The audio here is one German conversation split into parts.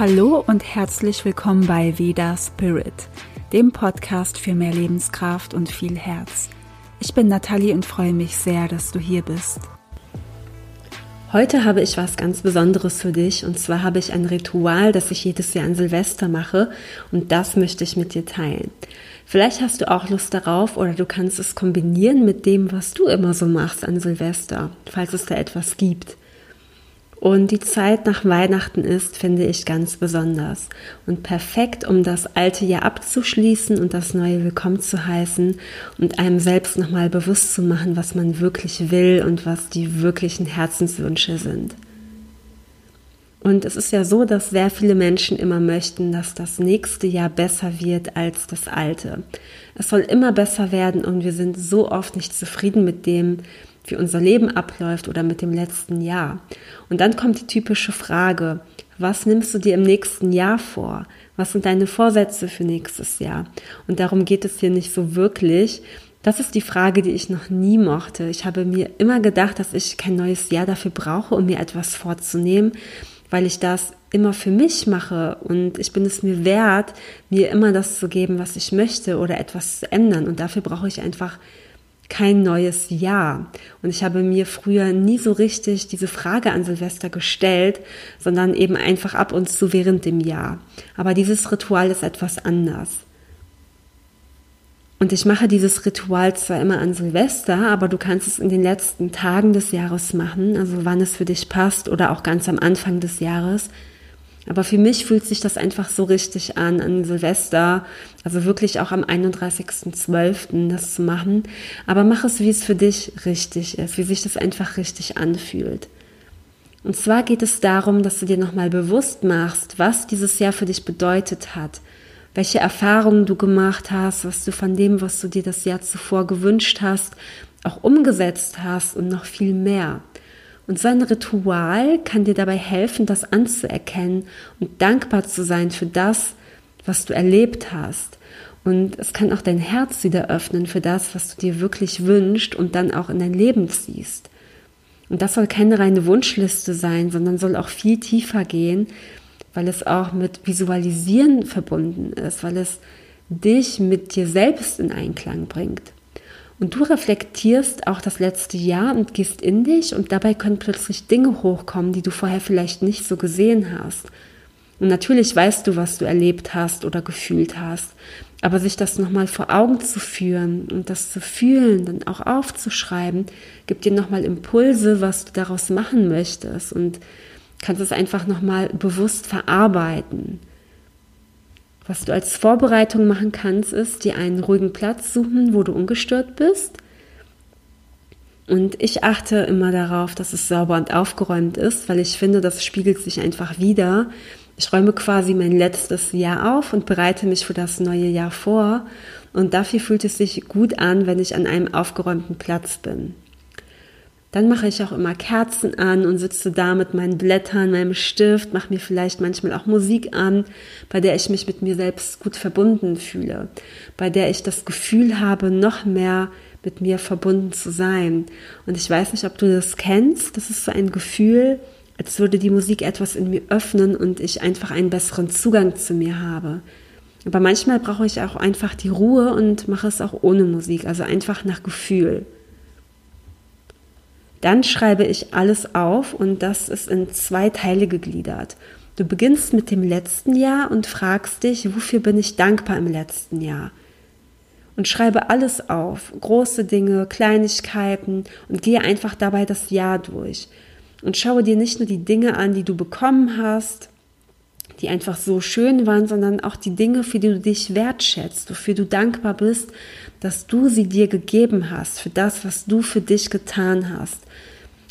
Hallo und herzlich willkommen bei Veda Spirit, dem Podcast für mehr Lebenskraft und viel Herz. Ich bin Nathalie und freue mich sehr, dass du hier bist. Heute habe ich was ganz Besonderes für dich und zwar habe ich ein Ritual, das ich jedes Jahr an Silvester mache und das möchte ich mit dir teilen. Vielleicht hast du auch Lust darauf oder du kannst es kombinieren mit dem, was du immer so machst an Silvester, falls es da etwas gibt. Und die Zeit nach Weihnachten ist, finde ich, ganz besonders und perfekt, um das alte Jahr abzuschließen und das neue willkommen zu heißen und einem selbst nochmal bewusst zu machen, was man wirklich will und was die wirklichen Herzenswünsche sind. Und es ist ja so, dass sehr viele Menschen immer möchten, dass das nächste Jahr besser wird als das alte. Es soll immer besser werden und wir sind so oft nicht zufrieden mit dem, wie unser Leben abläuft oder mit dem letzten Jahr. Und dann kommt die typische Frage, was nimmst du dir im nächsten Jahr vor? Was sind deine Vorsätze für nächstes Jahr? Und darum geht es hier nicht so wirklich. Das ist die Frage, die ich noch nie mochte. Ich habe mir immer gedacht, dass ich kein neues Jahr dafür brauche, um mir etwas vorzunehmen, weil ich das immer für mich mache und ich bin es mir wert, mir immer das zu geben, was ich möchte oder etwas zu ändern. Und dafür brauche ich einfach kein neues Jahr. Und ich habe mir früher nie so richtig diese Frage an Silvester gestellt, sondern eben einfach ab und zu während dem Jahr. Aber dieses Ritual ist etwas anders. Und ich mache dieses Ritual zwar immer an Silvester, aber du kannst es in den letzten Tagen des Jahres machen, also wann es für dich passt oder auch ganz am Anfang des Jahres. Aber für mich fühlt sich das einfach so richtig an, an Silvester, also wirklich auch am 31.12. das zu machen. Aber mach es, wie es für dich richtig ist, wie sich das einfach richtig anfühlt. Und zwar geht es darum, dass du dir nochmal bewusst machst, was dieses Jahr für dich bedeutet hat, welche Erfahrungen du gemacht hast, was du von dem, was du dir das Jahr zuvor gewünscht hast, auch umgesetzt hast und noch viel mehr. Und so ein Ritual kann dir dabei helfen, das anzuerkennen und dankbar zu sein für das, was du erlebt hast. Und es kann auch dein Herz wieder öffnen für das, was du dir wirklich wünschst und dann auch in dein Leben ziehst. Und das soll keine reine Wunschliste sein, sondern soll auch viel tiefer gehen, weil es auch mit Visualisieren verbunden ist, weil es dich mit dir selbst in Einklang bringt. Und du reflektierst auch das letzte Jahr und gehst in dich und dabei können plötzlich Dinge hochkommen, die du vorher vielleicht nicht so gesehen hast. Und natürlich weißt du, was du erlebt hast oder gefühlt hast. Aber sich das nochmal vor Augen zu führen und das zu fühlen, dann auch aufzuschreiben, gibt dir nochmal Impulse, was du daraus machen möchtest und kannst es einfach nochmal bewusst verarbeiten. Was du als Vorbereitung machen kannst, ist dir einen ruhigen Platz suchen, wo du ungestört bist. Und ich achte immer darauf, dass es sauber und aufgeräumt ist, weil ich finde, das spiegelt sich einfach wieder. Ich räume quasi mein letztes Jahr auf und bereite mich für das neue Jahr vor. Und dafür fühlt es sich gut an, wenn ich an einem aufgeräumten Platz bin. Dann mache ich auch immer Kerzen an und sitze da mit meinen Blättern, meinem Stift, mache mir vielleicht manchmal auch Musik an, bei der ich mich mit mir selbst gut verbunden fühle, bei der ich das Gefühl habe, noch mehr mit mir verbunden zu sein. Und ich weiß nicht, ob du das kennst. Das ist so ein Gefühl, als würde die Musik etwas in mir öffnen und ich einfach einen besseren Zugang zu mir habe. Aber manchmal brauche ich auch einfach die Ruhe und mache es auch ohne Musik, also einfach nach Gefühl. Dann schreibe ich alles auf und das ist in zwei Teile gegliedert. Du beginnst mit dem letzten Jahr und fragst dich, wofür bin ich dankbar im letzten Jahr? Und schreibe alles auf, große Dinge, Kleinigkeiten und gehe einfach dabei das Jahr durch. Und schaue dir nicht nur die Dinge an, die du bekommen hast, die einfach so schön waren, sondern auch die Dinge, für die du dich wertschätzt, wofür du dankbar bist, dass du sie dir gegeben hast, für das, was du für dich getan hast.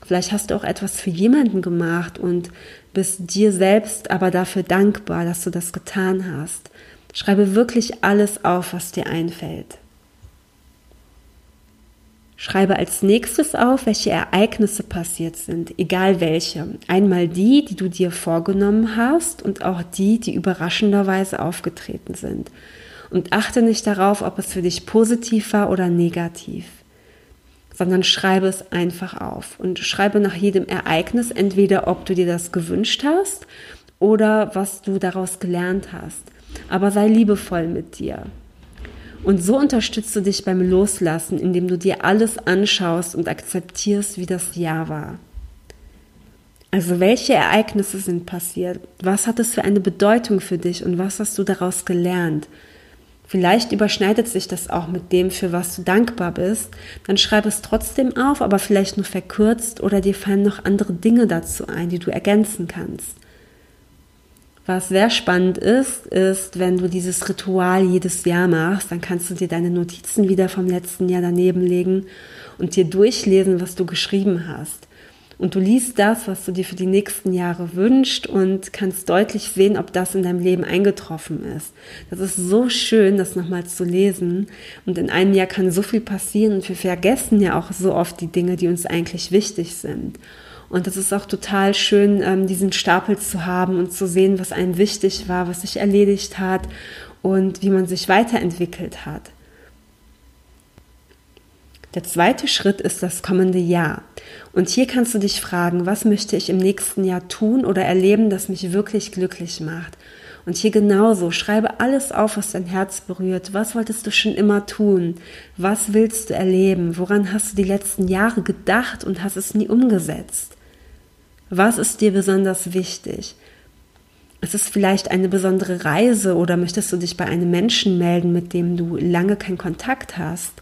Vielleicht hast du auch etwas für jemanden gemacht und bist dir selbst aber dafür dankbar, dass du das getan hast. Schreibe wirklich alles auf, was dir einfällt. Schreibe als nächstes auf, welche Ereignisse passiert sind, egal welche. Einmal die, die du dir vorgenommen hast und auch die, die überraschenderweise aufgetreten sind. Und achte nicht darauf, ob es für dich positiv war oder negativ, sondern schreibe es einfach auf und schreibe nach jedem Ereignis entweder, ob du dir das gewünscht hast oder was du daraus gelernt hast. Aber sei liebevoll mit dir. Und so unterstützt du dich beim Loslassen, indem du dir alles anschaust und akzeptierst, wie das Jahr war. Also welche Ereignisse sind passiert? Was hat es für eine Bedeutung für dich und was hast du daraus gelernt? Vielleicht überschneidet sich das auch mit dem, für was du dankbar bist. Dann schreib es trotzdem auf, aber vielleicht nur verkürzt oder dir fallen noch andere Dinge dazu ein, die du ergänzen kannst. Was sehr spannend ist, ist, wenn du dieses Ritual jedes Jahr machst, dann kannst du dir deine Notizen wieder vom letzten Jahr daneben legen und dir durchlesen, was du geschrieben hast. Und du liest das, was du dir für die nächsten Jahre wünschst und kannst deutlich sehen, ob das in deinem Leben eingetroffen ist. Das ist so schön, das nochmal zu lesen. Und in einem Jahr kann so viel passieren und wir vergessen ja auch so oft die Dinge, die uns eigentlich wichtig sind. Und es ist auch total schön, ähm, diesen Stapel zu haben und zu sehen, was einem wichtig war, was sich erledigt hat und wie man sich weiterentwickelt hat. Der zweite Schritt ist das kommende Jahr. Und hier kannst du dich fragen, was möchte ich im nächsten Jahr tun oder erleben, das mich wirklich glücklich macht. Und hier genauso, schreibe alles auf, was dein Herz berührt. Was wolltest du schon immer tun? Was willst du erleben? Woran hast du die letzten Jahre gedacht und hast es nie umgesetzt? Was ist dir besonders wichtig? Es ist vielleicht eine besondere Reise oder möchtest du dich bei einem Menschen melden, mit dem du lange keinen Kontakt hast?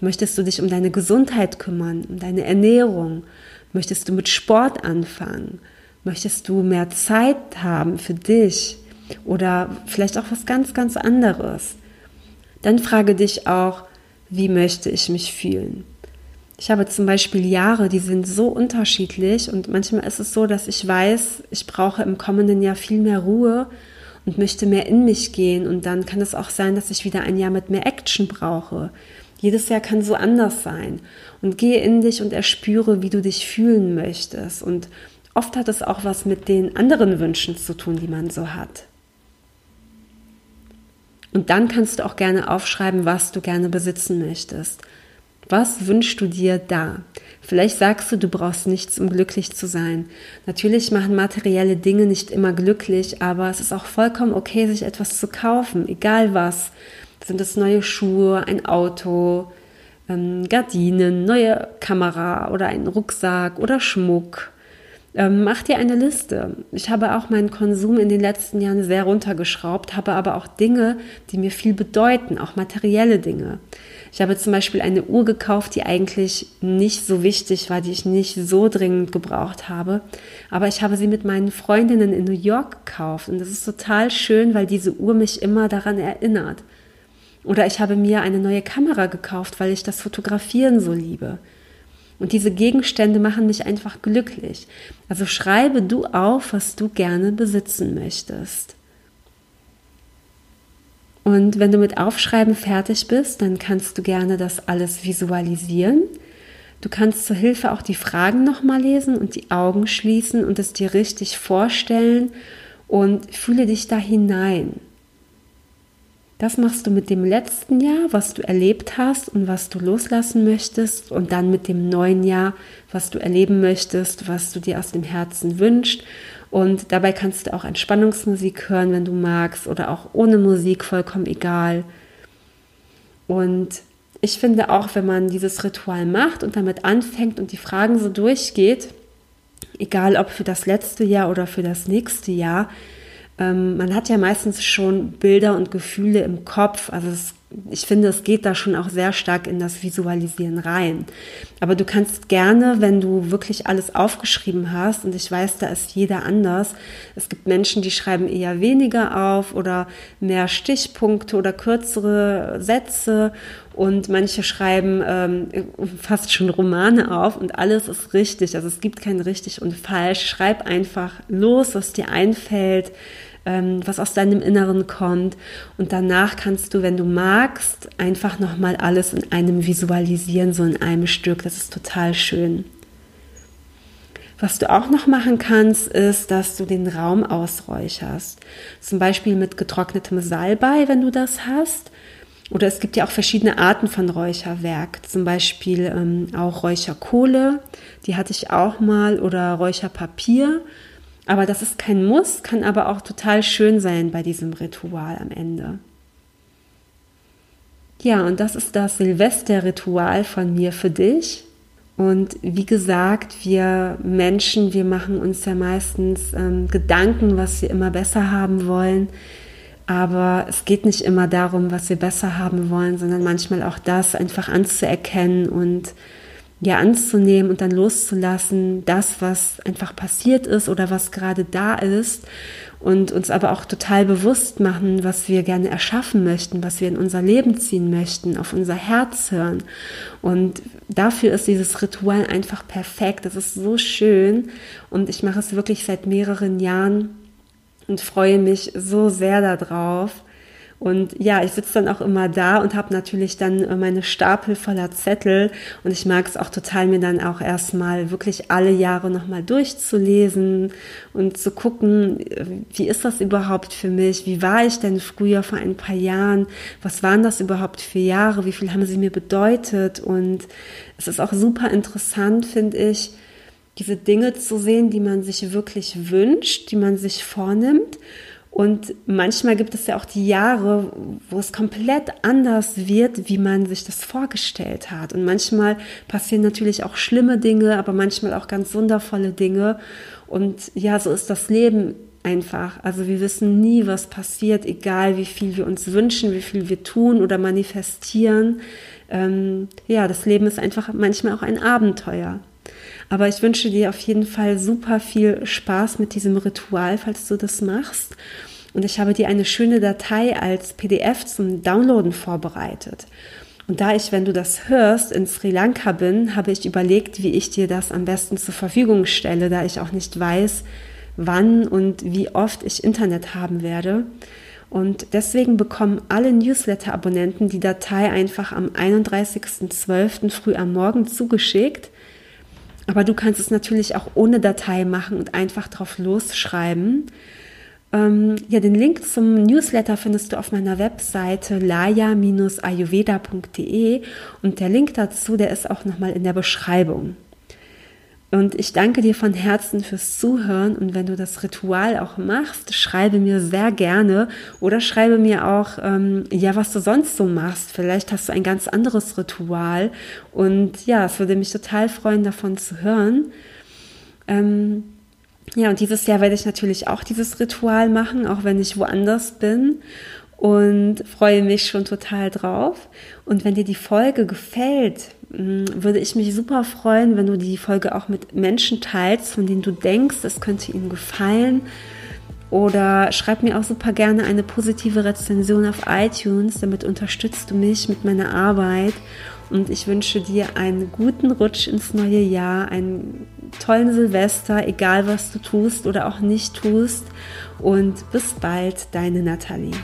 Möchtest du dich um deine Gesundheit kümmern, um deine Ernährung? Möchtest du mit Sport anfangen? Möchtest du mehr Zeit haben für dich oder vielleicht auch was ganz, ganz anderes? Dann frage dich auch, wie möchte ich mich fühlen? Ich habe zum Beispiel Jahre, die sind so unterschiedlich und manchmal ist es so, dass ich weiß, ich brauche im kommenden Jahr viel mehr Ruhe und möchte mehr in mich gehen und dann kann es auch sein, dass ich wieder ein Jahr mit mehr Action brauche. Jedes Jahr kann so anders sein und gehe in dich und erspüre, wie du dich fühlen möchtest und oft hat es auch was mit den anderen Wünschen zu tun, die man so hat. Und dann kannst du auch gerne aufschreiben, was du gerne besitzen möchtest. Was wünschst du dir da? Vielleicht sagst du, du brauchst nichts, um glücklich zu sein. Natürlich machen materielle Dinge nicht immer glücklich, aber es ist auch vollkommen okay, sich etwas zu kaufen, egal was. Sind es neue Schuhe, ein Auto, ähm, Gardinen, neue Kamera oder ein Rucksack oder Schmuck? Ähm, mach dir eine Liste. Ich habe auch meinen Konsum in den letzten Jahren sehr runtergeschraubt, habe aber auch Dinge, die mir viel bedeuten, auch materielle Dinge. Ich habe zum Beispiel eine Uhr gekauft, die eigentlich nicht so wichtig war, die ich nicht so dringend gebraucht habe. Aber ich habe sie mit meinen Freundinnen in New York gekauft. Und das ist total schön, weil diese Uhr mich immer daran erinnert. Oder ich habe mir eine neue Kamera gekauft, weil ich das Fotografieren so liebe. Und diese Gegenstände machen mich einfach glücklich. Also schreibe du auf, was du gerne besitzen möchtest. Und wenn du mit Aufschreiben fertig bist, dann kannst du gerne das alles visualisieren. Du kannst zur Hilfe auch die Fragen nochmal lesen und die Augen schließen und es dir richtig vorstellen und fühle dich da hinein. Das machst du mit dem letzten Jahr, was du erlebt hast und was du loslassen möchtest und dann mit dem neuen Jahr, was du erleben möchtest, was du dir aus dem Herzen wünschst und dabei kannst du auch Entspannungsmusik hören, wenn du magst, oder auch ohne Musik, vollkommen egal. Und ich finde auch, wenn man dieses Ritual macht und damit anfängt und die Fragen so durchgeht, egal ob für das letzte Jahr oder für das nächste Jahr, ähm, man hat ja meistens schon Bilder und Gefühle im Kopf. Also es ich finde, es geht da schon auch sehr stark in das Visualisieren rein. Aber du kannst gerne, wenn du wirklich alles aufgeschrieben hast, und ich weiß, da ist jeder anders. Es gibt Menschen, die schreiben eher weniger auf oder mehr Stichpunkte oder kürzere Sätze. Und manche schreiben ähm, fast schon Romane auf und alles ist richtig. Also es gibt kein richtig und falsch. Schreib einfach los, was dir einfällt ähm, was aus deinem Inneren kommt. Und danach kannst du, wenn du magst, einfach nochmal alles in einem visualisieren, so in einem Stück. Das ist total schön. Was du auch noch machen kannst, ist, dass du den Raum ausräucherst. Zum Beispiel mit getrocknetem Salbei, wenn du das hast. Oder es gibt ja auch verschiedene Arten von Räucherwerk, zum Beispiel ähm, auch Räucherkohle, die hatte ich auch mal, oder Räucherpapier. Aber das ist kein Muss, kann aber auch total schön sein bei diesem Ritual am Ende. Ja, und das ist das Silvesterritual von mir für dich. Und wie gesagt, wir Menschen, wir machen uns ja meistens ähm, Gedanken, was wir immer besser haben wollen. Aber es geht nicht immer darum, was wir besser haben wollen, sondern manchmal auch das einfach anzuerkennen und ja anzunehmen und dann loszulassen, das, was einfach passiert ist oder was gerade da ist und uns aber auch total bewusst machen, was wir gerne erschaffen möchten, was wir in unser Leben ziehen möchten, auf unser Herz hören. Und dafür ist dieses Ritual einfach perfekt. Das ist so schön und ich mache es wirklich seit mehreren Jahren und freue mich so sehr darauf. Und ja, ich sitze dann auch immer da und habe natürlich dann äh, meine Stapel voller Zettel. Und ich mag es auch total, mir dann auch erstmal wirklich alle Jahre nochmal durchzulesen und zu gucken, äh, wie ist das überhaupt für mich? Wie war ich denn früher vor ein paar Jahren? Was waren das überhaupt für Jahre? Wie viel haben sie mir bedeutet? Und es ist auch super interessant, finde ich, diese Dinge zu sehen, die man sich wirklich wünscht, die man sich vornimmt und manchmal gibt es ja auch die Jahre, wo es komplett anders wird, wie man sich das vorgestellt hat. Und manchmal passieren natürlich auch schlimme Dinge, aber manchmal auch ganz wundervolle Dinge. Und ja, so ist das Leben einfach. Also wir wissen nie, was passiert, egal wie viel wir uns wünschen, wie viel wir tun oder manifestieren. Ähm, ja, das Leben ist einfach manchmal auch ein Abenteuer. Aber ich wünsche dir auf jeden Fall super viel Spaß mit diesem Ritual, falls du das machst. Und ich habe dir eine schöne Datei als PDF zum Downloaden vorbereitet. Und da ich, wenn du das hörst, in Sri Lanka bin, habe ich überlegt, wie ich dir das am besten zur Verfügung stelle, da ich auch nicht weiß, wann und wie oft ich Internet haben werde. Und deswegen bekommen alle Newsletter-Abonnenten die Datei einfach am 31.12. früh am Morgen zugeschickt. Aber du kannst es natürlich auch ohne Datei machen und einfach drauf losschreiben. Ähm, ja, den Link zum Newsletter findest du auf meiner Webseite laya-ayurveda.de und der Link dazu, der ist auch nochmal in der Beschreibung. Und ich danke dir von Herzen fürs Zuhören und wenn du das Ritual auch machst, schreibe mir sehr gerne oder schreibe mir auch, ähm, ja, was du sonst so machst. Vielleicht hast du ein ganz anderes Ritual und ja, es würde mich total freuen, davon zu hören. Ähm, ja, und dieses Jahr werde ich natürlich auch dieses Ritual machen, auch wenn ich woanders bin und freue mich schon total drauf. Und wenn dir die Folge gefällt, mm, würde ich mich super freuen, wenn du die Folge auch mit Menschen teilst, von denen du denkst, es könnte ihnen gefallen. Oder schreib mir auch super gerne eine positive Rezension auf iTunes, damit unterstützt du mich mit meiner Arbeit. Und ich wünsche dir einen guten Rutsch ins neue Jahr, einen tollen Silvester, egal was du tust oder auch nicht tust. Und bis bald, deine Nathalie.